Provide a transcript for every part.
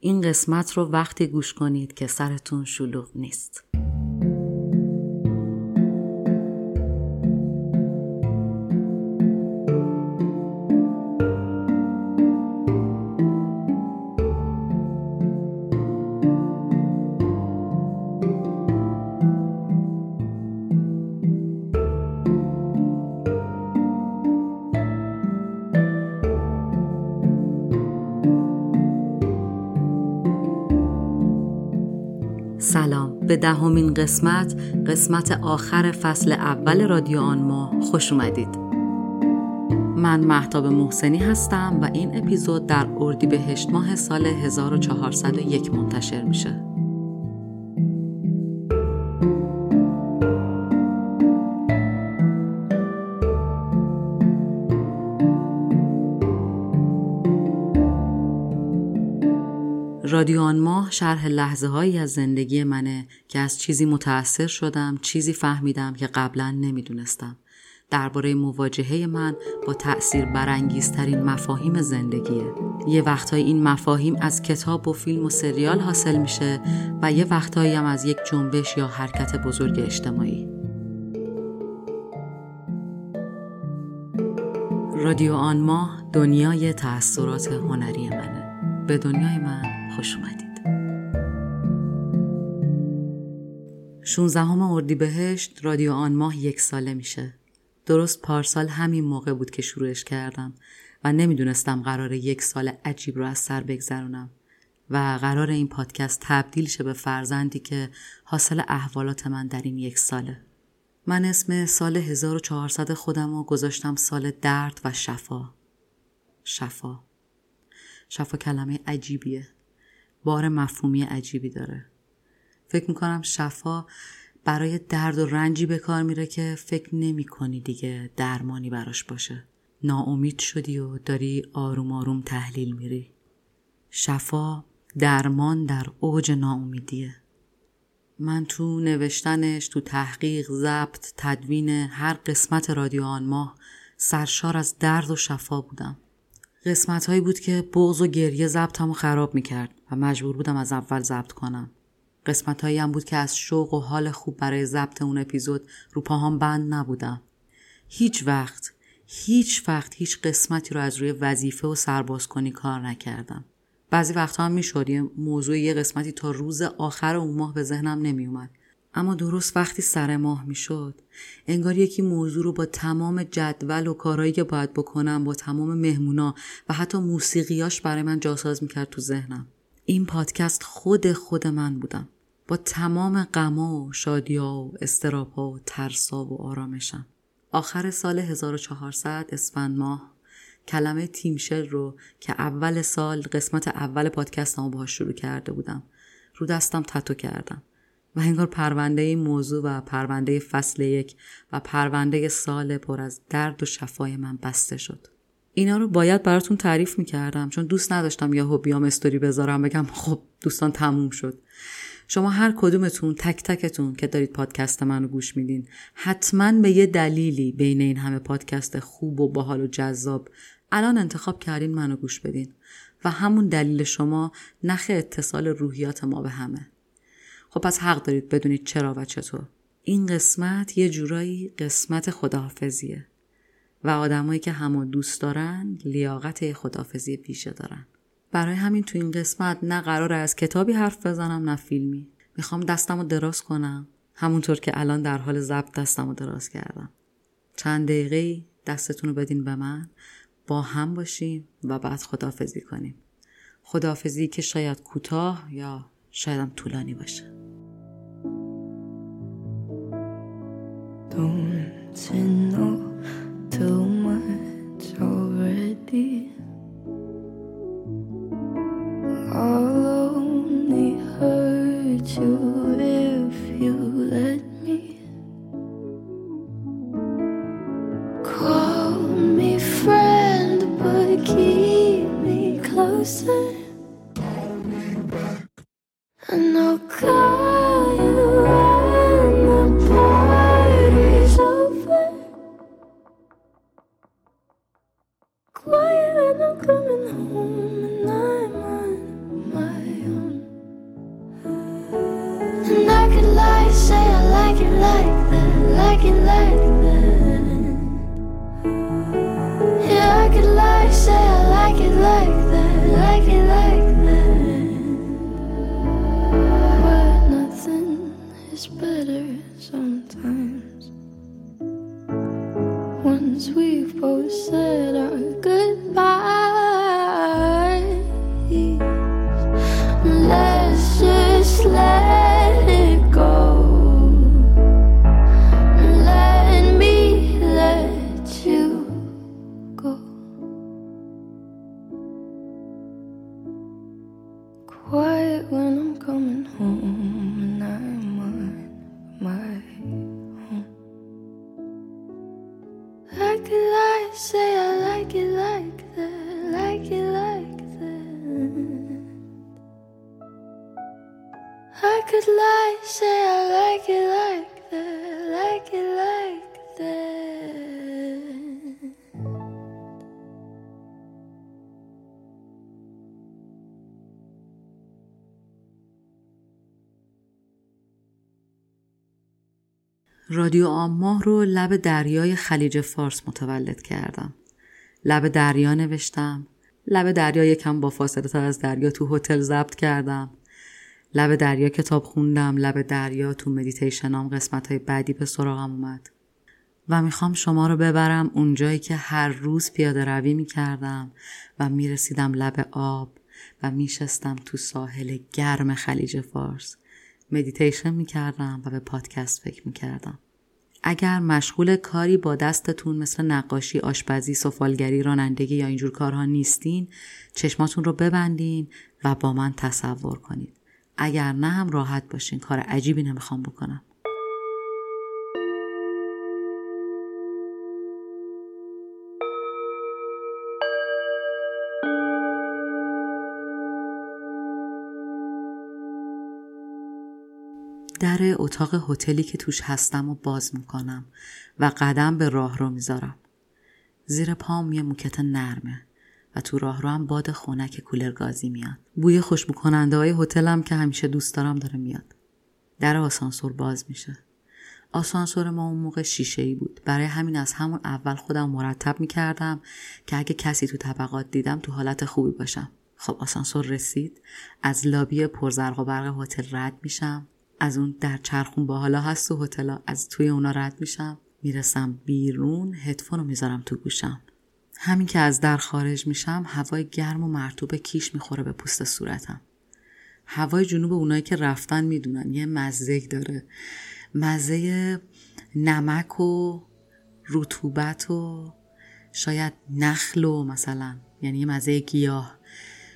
این قسمت رو وقتی گوش کنید که سرتون شلوغ نیست. دهمین قسمت قسمت آخر فصل اول رادیو آن ماه. خوش اومدید. من محتاب محسنی هستم و این اپیزود در اردیبهشت ماه سال 1401 منتشر میشه. رادیو آن ماه شرح لحظه هایی از زندگی منه که از چیزی متأثر شدم چیزی فهمیدم که قبلا نمی‌دونستم. درباره مواجهه من با تأثیر برانگیزترین مفاهیم زندگیه. یه وقتهایی این مفاهیم از کتاب و فیلم و سریال حاصل میشه و یه وقتهایی هم از یک جنبش یا حرکت بزرگ اجتماعی. رادیو آن ماه دنیای تأثیرات هنری منه. به دنیای من خوش اومدید. 16 اردیبهشت رادیو آن ماه یک ساله میشه. درست پارسال همین موقع بود که شروعش کردم و نمی‌دونستم قرار یک سال عجیب رو از سر بگذرونم و قرار این پادکست تبدیل شه به فرزندی که حاصل احوالات من در این یک ساله. من اسم سال 1400 خودم رو گذاشتم سال درد و شفا. شفا. شفا کلمه عجیبیه. بار مفهومی عجیبی داره. فکر می‌کنم شفا برای درد و رنجی به کار میره که فکر نمی کنی دیگه درمانی براش باشه. ناامید شدی و داری آروم آروم تحلیل میری. شفا درمان در اوج ناامیدیه. من تو نوشتنش تو تحقیق ضبط تدوین هر قسمت رادیو آن ماه سرشار از درد و شفا بودم. قسمت هایی بود که بغض و گریه ضبطمو خراب می‌کرد. و مجبور بودم از اول ضبط کنم. قسمت هایی هم بود که از شوق و حال خوب برای ضبط اون اپیزود رو پاهام بند نبودم. هیچ وقت هیچ وقت هیچ قسمتی رو از روی وظیفه و سرباز کنی کار نکردم. بعضی وقتها هم می‌شد یه موضوع یه قسمتی تا روز آخر اون ماه به ذهنم نمیومد اما درست وقتی سر ماه می‌شد انگار یکی موضوع رو با تمام جدول و کارهایی که باید بکنم با تمام مهمونا و حتی موسیقیاش برای من جاساز می‌کرد تو ذهنم. این پادکست خود خود من بودم. با تمام غما و شادیا و استراپا و ترسا و آرامشم. آخر سال 1400 اسفند ماه. کلمه تیمشل رو که اول سال قسمت اول پادکستمو باهاش شروع کرده بودم رو دستم تتو کردم. و انگار پرونده این موضوع و پرونده فصل یک و پرونده سال پر از درد و شفای من بسته شد. اینا رو باید براتون تعریف می‌کردم چون دوست نداشتم یهو بیام استوری بذارم بگم خب دوستان تموم شد. شما هر کدومتون تک تکتون که دارید پادکست منو گوش میدین حتما به یه دلیلی بین این همه پادکست خوب و باحال و جذاب الان انتخاب کردین منو گوش بدین و همون دلیل شما نخ اتصال روحیات ما به همه. خب پس حق دارید بدونید چرا و چطور. این قسمت یه جورایی قسمت خداحافظیه. و آدمایی که همو دوست دارن لیاقت خداحافظی پیشه دارن. برای همین تو این قسمت نه قرار از کتابی حرف بزنم نه فیلمی. می‌خوام دستم رو دراز کنم. همونطور که الان در حال ضبط دستم رو دراز کردم. چند دقیقه دستتون رو بدین به من. با هم باشیم و بعد خداحافظی کنیم. خداحافظی که شاید کوتاه یا شایدم طولانی باشه. Don't you know too much already? I'll only hurt you if you let me. Call me friend, but keep me closer. Once we've both said our goodbyes, let's just let I could lie, say I like it like that, like it like that. رادیو آماه رو لب دریای خلیج فارس متولد کردم. لب دریا نوشتم. لب دریا یکم با فاصله تر از دریا تو هتل ضبط کردم. لب دریا کتاب خوندم. لب دریا تو مدیتیشنام قسمت های بعدی به سراغم اومد. و می‌خوام شما رو ببرم اونجایی که هر روز پیاده روی می‌کردم و می‌رسیدم لب آب و میشستم تو ساحل گرم خلیج فارس. مدیتیشن می‌کردم و به پادکست فکر می‌کردم. اگر مشغول کاری با دستتون مثل نقاشی، آشپزی، سفالگری، رانندگی یا اینجور کارها نیستین، چشماتون رو ببندین و با من تصور کنید. اگر نه هم راحت باشین، کار عجیبی نمی‌خوام بکنم. در اتاق هتلی که توش هستم و باز می‌کنم و قدم به راه رو می‌ذارم. زیر پام یه موکت نرمه تو راه رو هم باد خنک کولر گازی میاد. بوی خوشبو کننده های هتلم که همیشه دوست دارم داره میاد. در آسانسور باز میشه. آسانسور ما اون موقع شیشه ای بود. برای همین از همون اول خودم مرتب می‌کردم که اگه کسی تو طبقات دیدم تو حالت خوبی باشم. خب آسانسور رسید. از لابی پرزرق و برق هتل رد میشم. از اون در چرخون با حالا هست تو هتل از توی اونا رد میشم می‌رسم بیرون هدفون رو می‌ذارم تو گوشم همین که از در خارج میشم هوای گرم و مرتوب کیش می‌خوره به پوست صورتم. هوای جنوب اونایی که رفتن می‌دونن یه مزه داره. مزه نمک و رطوبت و شاید نخل و مثلا یعنی یه مزه گیاه.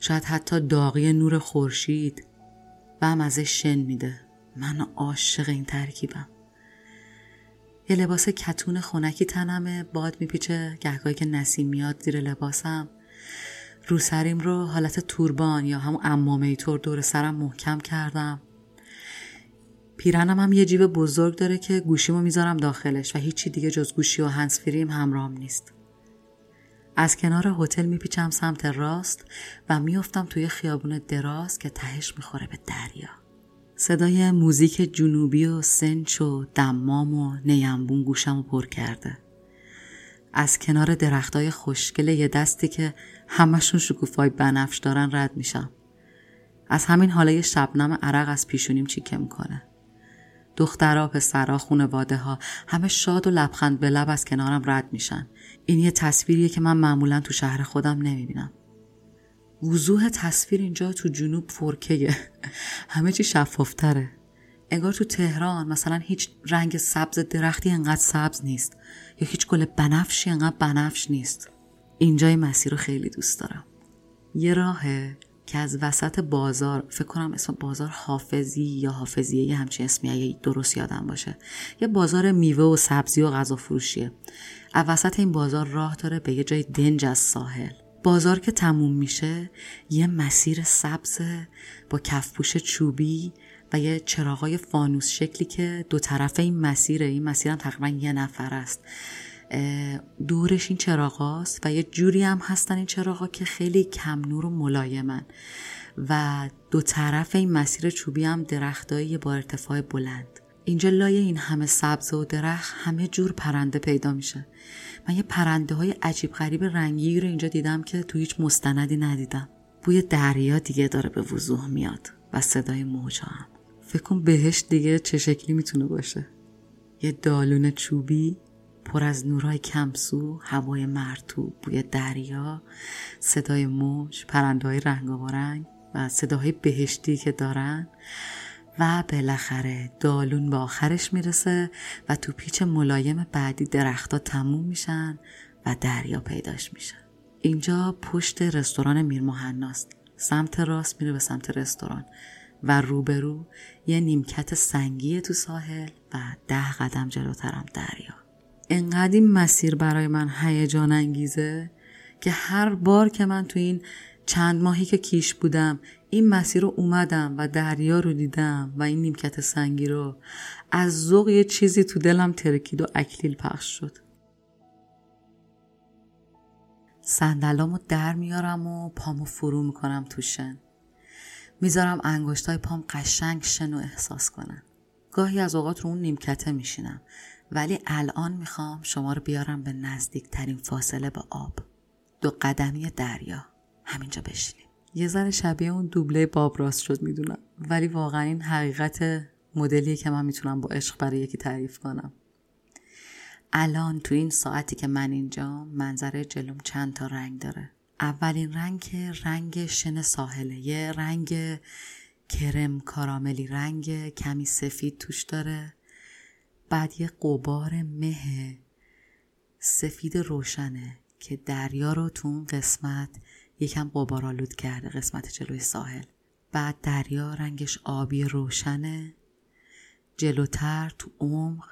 شاید حتی داغی نور خورشید. و مزه شن میده. من عاشق این ترکیبم. یه لباس کتون خونکی تنمه باد میپیچه گهگاهی که نسیم میاد زیر لباسم. رو سریم رو حالت توربان یا همون امامه طور دور سرم محکم کردم. پیرنم هم یه جیب بزرگ داره که گوشیمو می‌ذارم داخلش و هیچی دیگه جز گوشی و هنسفریم همراهم نیست. از کنار هتل میپیچم سمت راست و میافتم توی خیابون دراز که تهش می‌خوره به دریا. صدای موزیک جنوبی و سنچ و دمام و نیمبون گوشم رو پر کرده. از کنار درختای خوشگل یه دستی که همشون شکوفای بنفش دارن رد میشم. از همین حاله شبنم عرق از پیشونیم چیکه می‌کنه. دخترها، پسرها، خونواده ها همه شاد و لبخند به لب از کنارم رد میشن. این یه تصویریه که من معمولا تو شهر خودم نمی‌بینم. وضوح تصویر اینجا تو جنوب فرکه همه چی شفافتره. انگار تو تهران مثلا هیچ رنگ سبز درختی انقدر سبز نیست. یا هیچ گل بنفشی انقدر بنفش نیست. اینجای مسیر رو خیلی دوست دارم. یه راهه که از وسط بازار فکر کنم اسم بازار حافظی یا حافظیه یه همچین اسمی اگه درست یادم باشه. یه بازار میوه و سبزی و غذا فروشیه. از وسط این بازار راه داره به یه جای دنج از ساحل. بازار که تموم میشه یه مسیر سبز با کفپوش چوبی و یه چراغای فانوس شکلی که دو طرف این مسیره این مسیر هم تقریبا یه نفر است. دورش این چراغاست و یه جوری هم هستن این چراغا که خیلی کم نور و ملایمن. و دو طرف این مسیر چوبی هم درختایی با ارتفاع بلند. اینجا لای این همه سبز و درخت همه جور پرنده پیدا میشه. من یه پرنده های عجیب غریب رنگی رو اینجا دیدم که تو هیچ مستندی ندیدم. بوی دریا دیگه داره به وضوح میاد و صدای موجا هم. فکر کن بهش دیگه چه شکلی می‌تونه باشه. یه دالون چوبی پر از نورای کمسو هوای مرتوب بوی دریا صدای موج پرنده های رنگ و صداهای بهشتی که دارن. و بالاخره دالون به آخرش می‌رسه و تو پیچ ملایم بعدی درختها تموم میشن و دریا پیداش میشه اینجا پشت رستوران میر مهناست سمت راست میره به سمت رستوران و روبرو یه نیمکت سنگی تو ساحل و ده قدم جلوترم دریا. انقدر این مسیر برای من هیجان انگیزه که هر بار که من تو این چند ماهی که کیش بودم این مسیر رو اومدم و دریا رو دیدم و این نیمکت سنگی رو. از ذوق یه چیزی تو دلم ترکید و اکلیل پخش شد. صندلامو در میارم و پامو فرو می‌کنم تو شن می‌ذارم انگشتای پام قشنگ شن و احساس کنن. گاهی از اوقات رو اون نیمکته میشینم ولی الان می‌خوام شما رو بیارم به نزدیکترین فاصله به آب. دو قدمی دریا. همینجا بشینیم. یه ذره شبیه اون دوبله باب راست شد می‌دونم. ولی واقعا این حقیقت مدلیه که من می‌تونم با عشق برای یکی تعریف کنم. الان تو این ساعتی که من اینجا منظره جلوم چند تا رنگ داره. اولین رنگ که رنگ شن ساحله یه رنگ کرم کاراملی رنگ کمی سفید توش داره. بعد یه قبار مه سفید روشنه که دریا رو تو اون قسمت یکم قبارالود کرده قسمت جلوی ساحل. بعد دریا رنگش آبی روشنه. جلوتر تو عمق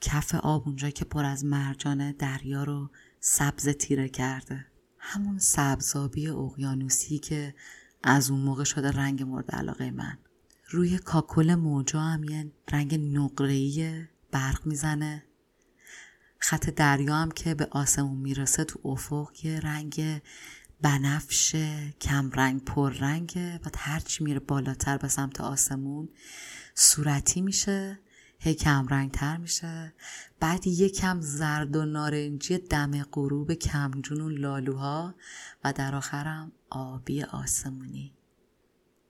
کف آب اونجا که پر از مرجانه دریا رو سبز تیره کرده. همون سبزابی اقیانوسی که از اون موقع شده رنگ مورد علاقه من. روی کاکل موجا هم یه رنگ نقره‌ای برق می‌زنه. خط دریا هم که به آسمون می‌رسه تو افق یه رنگ بنفش کمرنگ پررنگه بعد هرچی میره بالاتر به سمت آسمون صورتی میشه هی کمرنگ تر میشه. بعد یکم زرد و نارنجی دم غروب کمجون لالوها و در آخرم آبی آسمونی.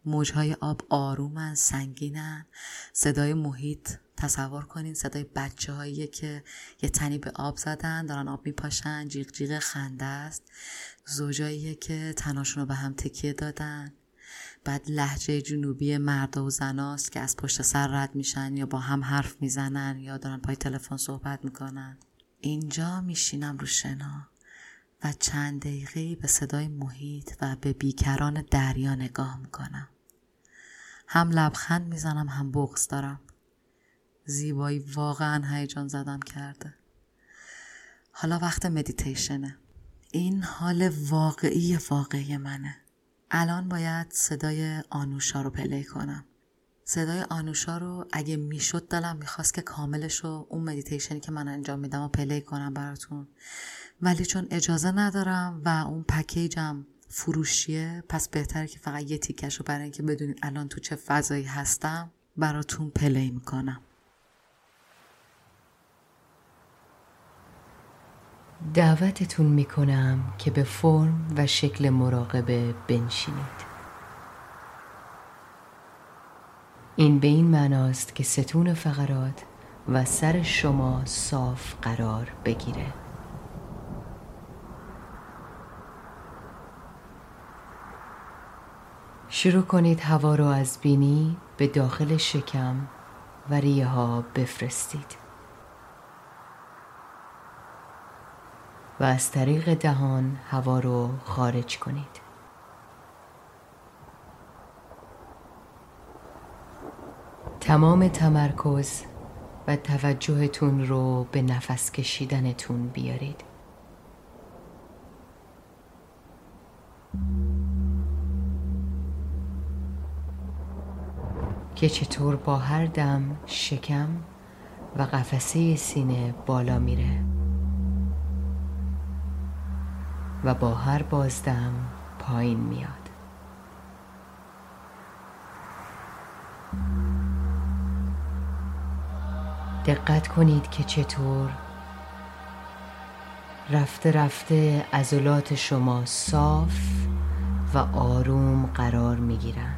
موجهای آب آرومن سنگینن. صدای محیط تصور کنین صدای بچه هایی که یه تنی به آب زدن دارن آب میپاشن جیغ جیغ خنده است. زوجایی که تناشون رو به هم تکیه دادن. بعد لحجه جنوبی مردا و زناست که از پشت سر رد میشن یا با هم حرف می‌زنن یا دارن پای تلفن صحبت می‌کنن. اینجا میشینم رو شنا و چند دقیقه به صدای محیط و به بیکران دریا نگاه می‌کنم. هم لبخند می‌زنم هم بغض دارم. زیبایی واقعا هیجان‌زده‌م کرده. حالا وقت مدیتیشنه. این حال واقعی واقعی منه. الان باید صدای آنوشا رو play کنم. صدای آنوشا رو اگه می‌شد دلم می‌خواست که کاملش رو اون مدیتیشنی که من انجام میدم و play کنم براتون. ولی چون اجازه ندارم و اون پکیجم فروشیه پس بهتره که فقط یه تیکش رو برای اینکه بدونید الان تو چه فضایی هستم براتون پلی می‌کنم. دعوتتون می‌کنم که به فرم و شکل مراقبه بنشینید. این به این معناست که ستون فقرات و سر شما صاف قرار بگیره. شروع کنید هوا رو از بینی به داخل شکم و ریه ها بفرستید. و از طریق دهان هوا رو خارج کنید. تمام تمرکز و توجهتون رو به نفس کشیدنتون بیارید. که چطور با هر دم شکم و قفسه سینه بالا میره. و با هر بازدم پایین میاد دقت کنید که چطور رفته رفته عضلات شما صاف و آروم قرار می گیرن.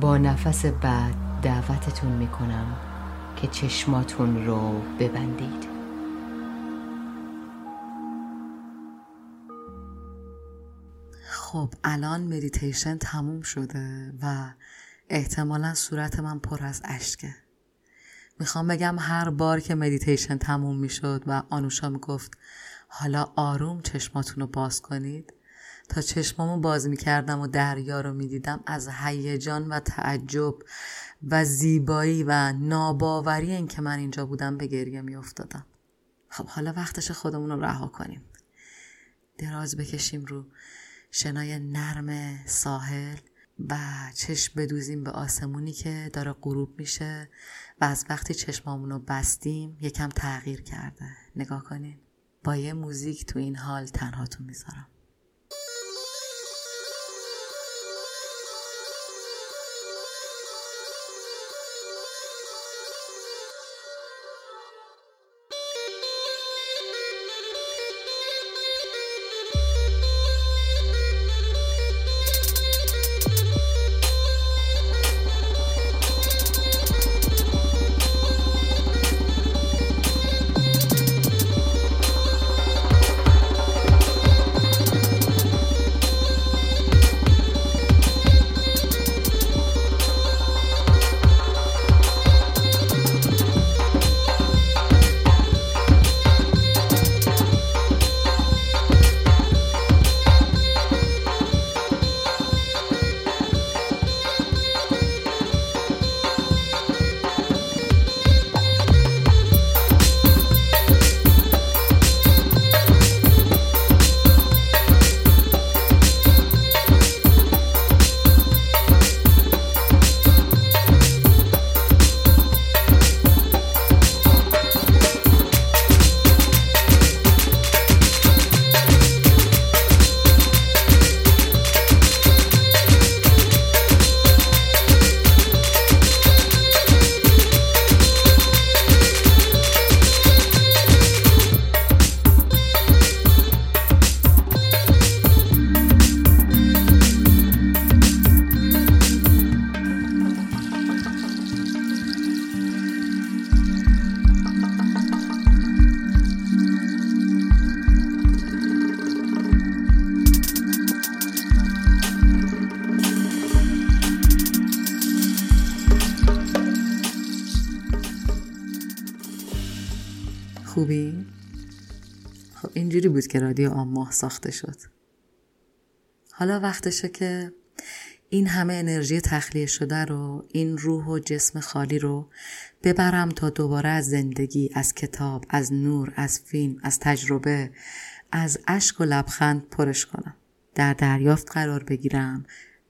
با نفس بعد دعوتتون می کنم که چشماتون رو ببندید. خب الان مدیتیشن تموم شده و احتمالا صورت من پر از اشکه. می‌خوام بگم هر بار که مدیتیشن تموم می‌شد و آنوشا می‌گفت حالا آروم چشماتون رو باز کنید تا چشمامو باز می‌کردم و دریا رو می‌دیدم. از هیجان و تعجب و زیبایی و ناباوری این که من اینجا بودم به گریه میافتادم. خب حالا وقتش خودمون رو رها کنیم. دراز بکشیم رو شنای نرم ساحل و چشم بدوزیم به آسمونی که داره غروب میشه و از وقتی چشمامون رو بستیم یکم تغییر کرده. نگاه کنین. با یه موزیک تو این حال تنهاتون می‌ذارم. خوبی؟ خب اینجوری بود که رادیو آن ماه ساخته شد. حالا وقتشه که این همه انرژی تخلیه شده رو این روح و جسم خالی رو ببرم تا دوباره از زندگی از کتاب از نور از فیلم از تجربه از اشک و لبخند پرش کنم. در دریافت قرار بگیرم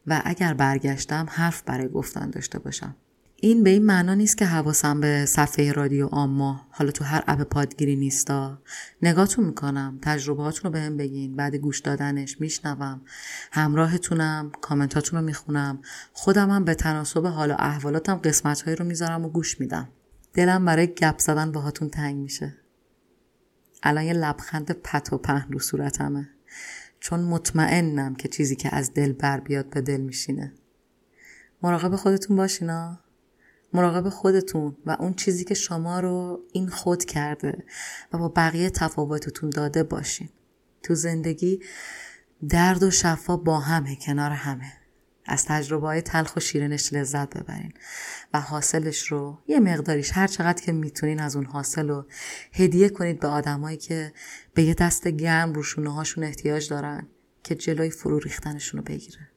و اگر برگشتم حرف برای گفتن داشته باشم. این به این معنا نیست که حواسم به صفحه رادیو آما حالا تو هر اپ پادگیری نیستا. نگاهتون می‌کنم. تجربهاتون رو بهم بگین. بعد گوش دادنش میشنوم. همراهتونم. کامنتاتون رو می‌خونم خودمم به تناسب حال و احوالاتم قسمتهایی رو می‌ذارم و گوش میدم. دلم برای گپ زدن باهاتون تنگ میشه. الان یه لبخند پت و پهن رو صورتمه. چون مطمئنم که چیزی که از دل بر بیاد به دل میشینه. مراقب خودتون باشینا مراقب خودتون و اون چیزی که شما رو این خود کرده و با بقیه تفاوتتون داده باشین. تو زندگی درد و شفا با همه کنار همه. از تجربه های تلخ و شیرینش لذت ببرین و حاصلش رو یه مقداریش هر چقدر که می‌تونین از اون حاصل رو هدیه کنید به آدمایی که به یه دست گرم روشونه هاشون احتیاج دارن که جلوی فرو ریختنشون رو بگیره.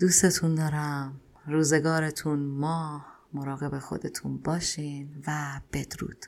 دوستتون دارم. روزگارتون ماه. مراقب خودتون باشین و بدرود.